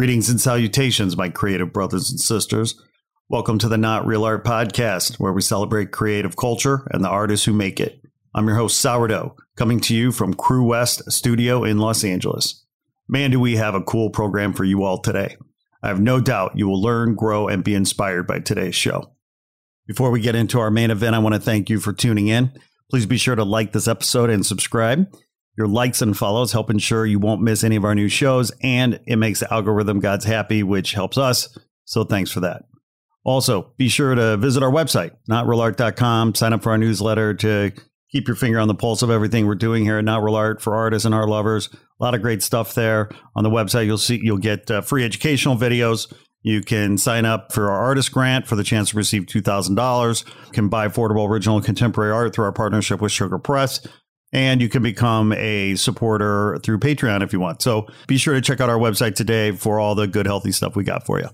Greetings and salutations, my creative brothers and sisters. Welcome to the Not Real Art Podcast, where we celebrate creative culture and the artists who make it. I'm your host, Sourdough, coming to you from Crew West Studio in Los Angeles. Man, do we have a cool program for you all today. I have no doubt you will learn, grow, and be inspired by today's show. Before we get into our main event, I want to thank you for tuning in. Please be sure to like this episode and subscribe. Your likes and follows help ensure you won't miss any of our new shows, and it makes the algorithm gods happy, which helps us. So thanks for that. Also, be sure to visit our website, notrealart.com, sign up for our newsletter to keep your finger on the pulse of everything we're doing here at Not Real Art for artists and art lovers. A lot of great stuff there. On the website, you'll see you'll get uh, free educational videos. You can sign up for our artist grant for the chance to receive $2,000. You can buy affordable original contemporary art through our partnership with Sugar Press and you can become a supporter through Patreon if you want. So be sure to check out our website today for all the good, healthy stuff we got for you.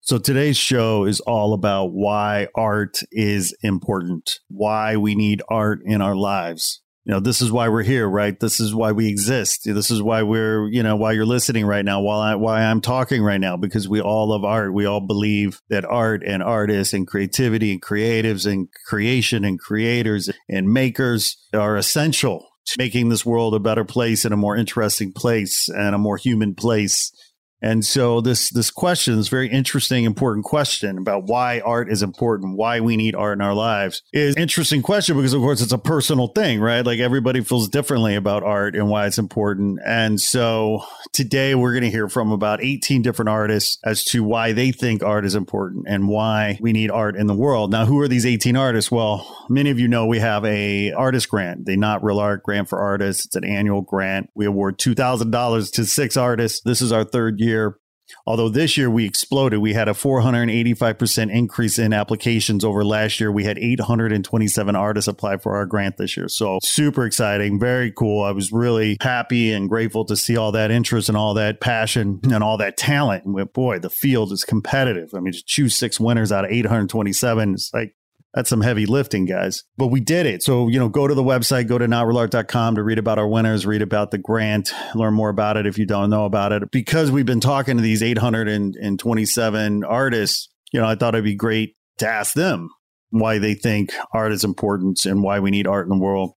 So today's show is all about why art is important, why we need art in our lives you know this is why we're here right? This is why we exist. This is why we're you know why you're listening right now while I, why i'm talking right now because we all love art. We all believe that art and artists and creativity and creatives and creation and creators and makers are essential to making this world a better place and a more interesting place and a more human place and so this this question, this very interesting, important question about why art is important, why we need art in our lives, is interesting question because of course it's a personal thing, right? Like everybody feels differently about art and why it's important. And so today we're going to hear from about 18 different artists as to why they think art is important and why we need art in the world. Now, who are these 18 artists? Well, many of you know we have a artist grant, the Not Real Art Grant for Artists. It's an annual grant. We award $2,000 to six artists. This is our third year year. Although this year we exploded, we had a 485% increase in applications over last year. We had 827 artists apply for our grant this year. So super exciting, very cool. I was really happy and grateful to see all that interest and all that passion and all that talent. And boy, the field is competitive. I mean, to choose six winners out of 827 is like that's some heavy lifting, guys. But we did it. So, you know, go to the website, go to notrealart.com to read about our winners, read about the grant, learn more about it if you don't know about it. Because we've been talking to these 827 artists, you know, I thought it'd be great to ask them why they think art is important and why we need art in the world.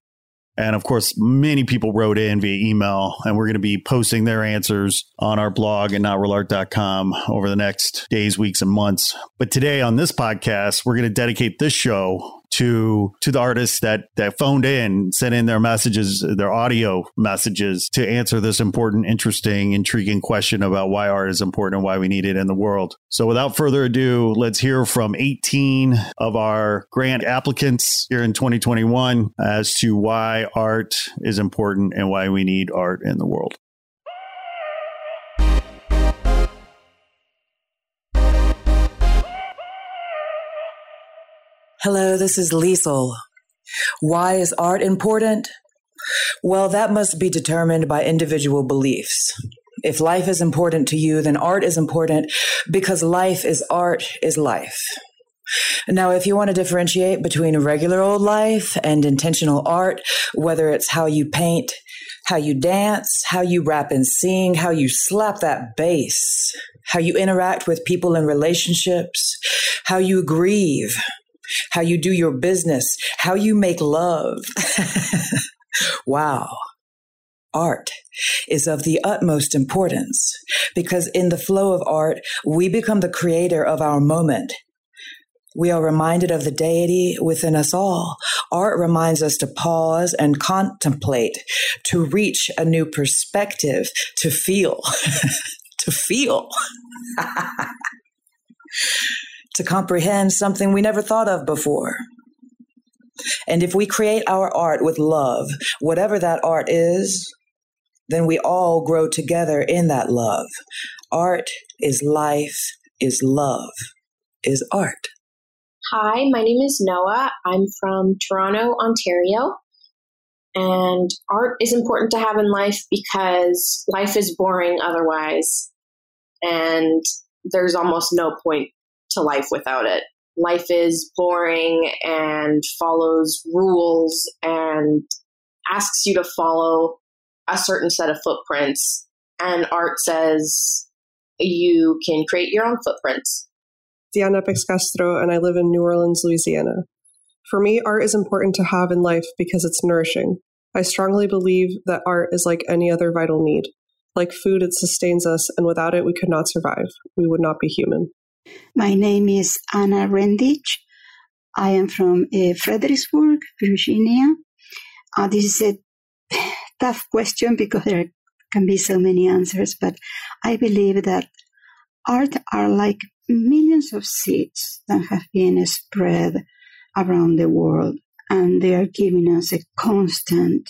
And of course, many people wrote in via email, and we're going to be posting their answers on our blog at notrealart.com over the next days, weeks, and months. But today on this podcast, we're going to dedicate this show to to the artists that that phoned in, sent in their messages, their audio messages to answer this important, interesting, intriguing question about why art is important and why we need it in the world. So without further ado, let's hear from 18 of our grant applicants here in 2021 as to why art is important and why we need art in the world. Hello, this is Liesel. Why is art important? Well, that must be determined by individual beliefs. If life is important to you, then art is important because life is art is life. Now, if you want to differentiate between regular old life and intentional art, whether it's how you paint, how you dance, how you rap and sing, how you slap that bass, how you interact with people in relationships, how you grieve, how you do your business, how you make love. wow. Art is of the utmost importance because in the flow of art, we become the creator of our moment. We are reminded of the deity within us all. Art reminds us to pause and contemplate, to reach a new perspective, to feel, to feel, to comprehend something we never thought of before. And if we create our art with love, whatever that art is, then we all grow together in that love. Art is life, is love, is art. Hi, my name is Noa. I'm from Toronto, Ontario. And art is important to have in life because life is boring otherwise. And there's almost no point to life without it. Life is boring and follows rules and asks you to follow a certain set of footprints. And art says you can create your own footprints. Sienna Pix Castro, and I live in New Orleans, Louisiana. For me, art is important to have in life because it's nourishing. I strongly believe that art is like any other vital need. Like food, it sustains us, and without it, we could not survive. We would not be human. My name is Ana Rendich. I am from uh, Fredericksburg, Virginia. Uh, this is a tough question because there can be so many answers, but I believe that art are like millions of seeds that have been spread around the world, and they are giving us a constant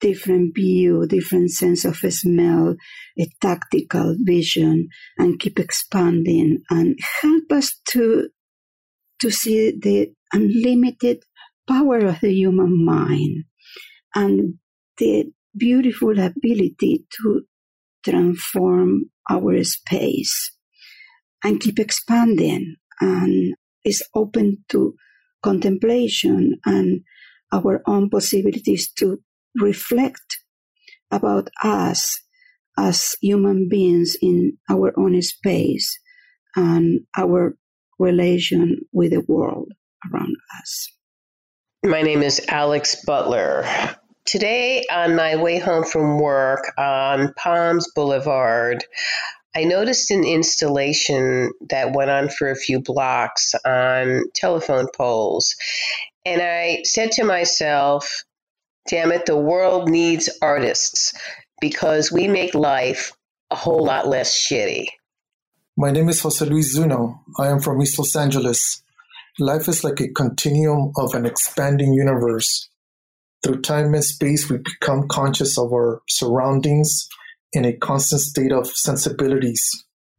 different view, different sense of smell, a tactical vision, and keep expanding and help us to to see the unlimited power of the human mind and the beautiful ability to transform our space and keep expanding. And is open to contemplation and our own possibilities to reflect about us as human beings in our own space and our relation with the world around us. My name is Alex Butler. Today, on my way home from work on Palms Boulevard, I noticed an installation that went on for a few blocks on telephone poles. And I said to myself, damn it, the world needs artists because we make life a whole lot less shitty. My name is Jose Luis Zuno. I am from East Los Angeles. Life is like a continuum of an expanding universe. Through time and space, we become conscious of our surroundings in a constant state of sensibilities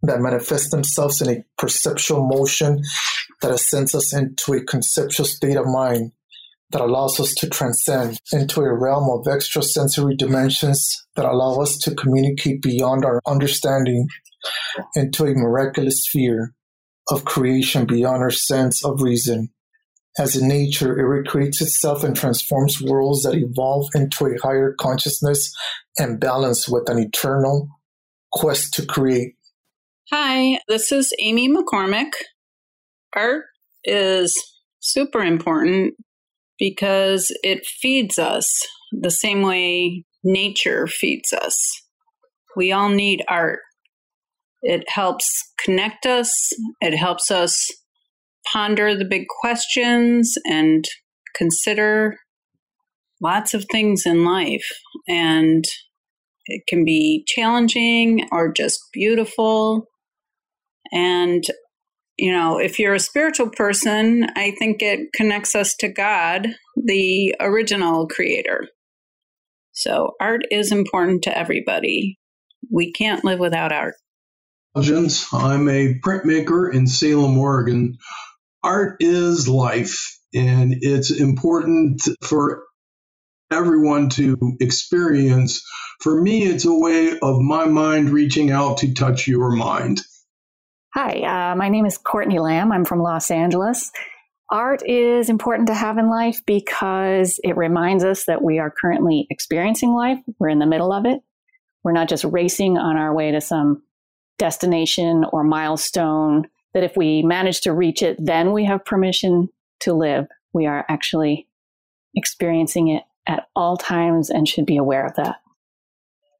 that manifest themselves in a perceptual motion that ascends us into a conceptual state of mind that allows us to transcend into a realm of extrasensory dimensions that allow us to communicate beyond our understanding into a miraculous sphere of creation beyond our sense of reason. As in nature, it recreates itself and transforms worlds that evolve into a higher consciousness and balance with an eternal quest to create. Hi, this is Amy McCormick. Art is super important because it feeds us the same way nature feeds us. We all need art. It helps connect us, it helps us ponder the big questions and consider lots of things in life. And it can be challenging or just beautiful. And, you know, if you're a spiritual person, I think it connects us to God, the original creator. So art is important to everybody. We can't live without art. I'm a printmaker in Salem, Oregon. Art is life, and it's important for everyone to experience. For me, it's a way of my mind reaching out to touch your mind. Hi, uh, my name is Courtney Lamb. I'm from Los Angeles. Art is important to have in life because it reminds us that we are currently experiencing life. We're in the middle of it. We're not just racing on our way to some destination or milestone that if we manage to reach it, then we have permission to live. We are actually experiencing it at all times and should be aware of that.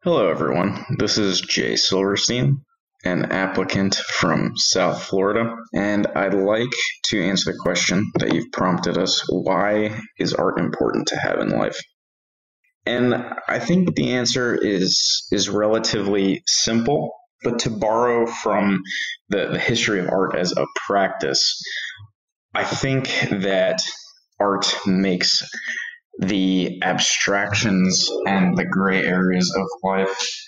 Hello, everyone. This is Jay Silverstein. An applicant from South Florida, and I'd like to answer the question that you've prompted us why is art important to have in life? And I think the answer is is relatively simple, but to borrow from the, the history of art as a practice, I think that art makes the abstractions and the gray areas of life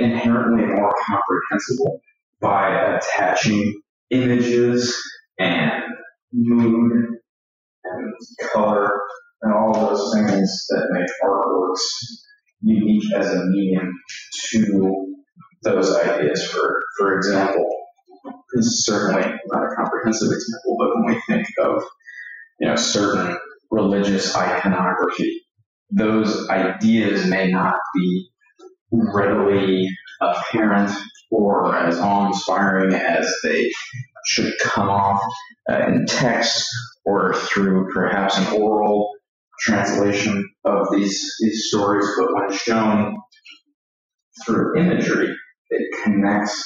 inherently more comprehensible by attaching images and mood and color and all those things that make artworks unique as a medium to those ideas. For for example, this is certainly not a comprehensive example, but when we think of you know certain religious iconography, those ideas may not be readily apparent or as awe-inspiring as they should come off uh, in text or through perhaps an oral translation of these these stories, but when shown through imagery, it connects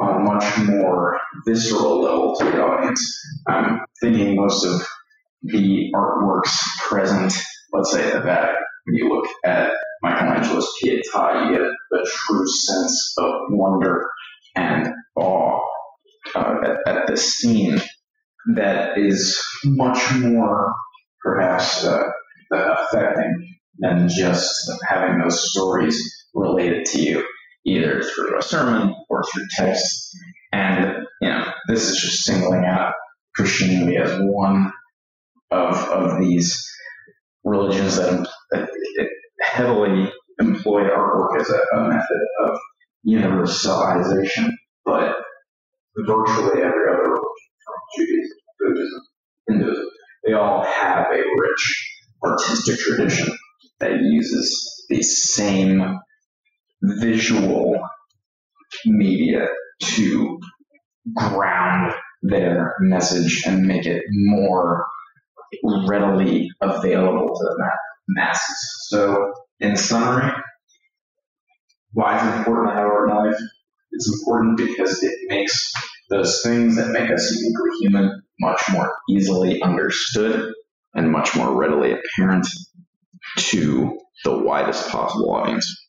on a much more visceral level to the audience. I'm thinking most of the artworks present, let's say the when you look at Michelangelo's Pietà, you get a true sense of wonder and awe uh, at, at the scene that is much more perhaps uh, affecting than just having those stories related to you, either through a sermon or through text. And, you know, this is just singling out Christianity as one of, of these religions that, that heavily employ artwork as a, a method of universalization, but virtually every other religion, from Judaism, Buddhism, Hinduism, they all have a rich artistic tradition that uses the same visual media to ground their message and make it more readily available to the masses. So, in summary, why is it important to have art in life? It's important because it makes those things that make us uniquely human much more easily understood and much more readily apparent to the widest possible audience.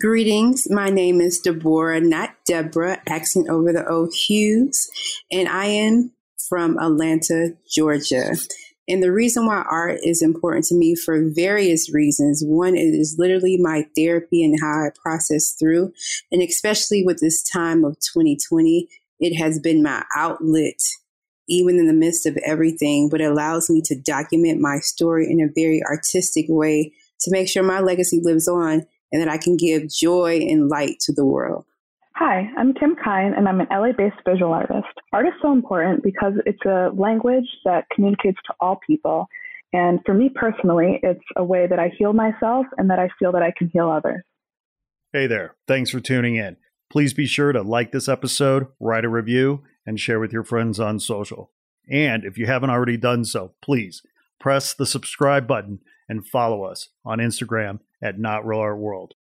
Greetings. My name is Deborah, not Deborah, accent over the O Hughes, and I am from Atlanta, Georgia. And the reason why art is important to me for various reasons. One, it is literally my therapy and how I process through. And especially with this time of 2020, it has been my outlet, even in the midst of everything, but it allows me to document my story in a very artistic way to make sure my legacy lives on and that I can give joy and light to the world. Hi, I'm Kim Kine, and I'm an LA based visual artist. Art is so important because it's a language that communicates to all people. And for me personally, it's a way that I heal myself and that I feel that I can heal others. Hey there. Thanks for tuning in. Please be sure to like this episode, write a review, and share with your friends on social. And if you haven't already done so, please press the subscribe button and follow us on Instagram at Not Real Art World.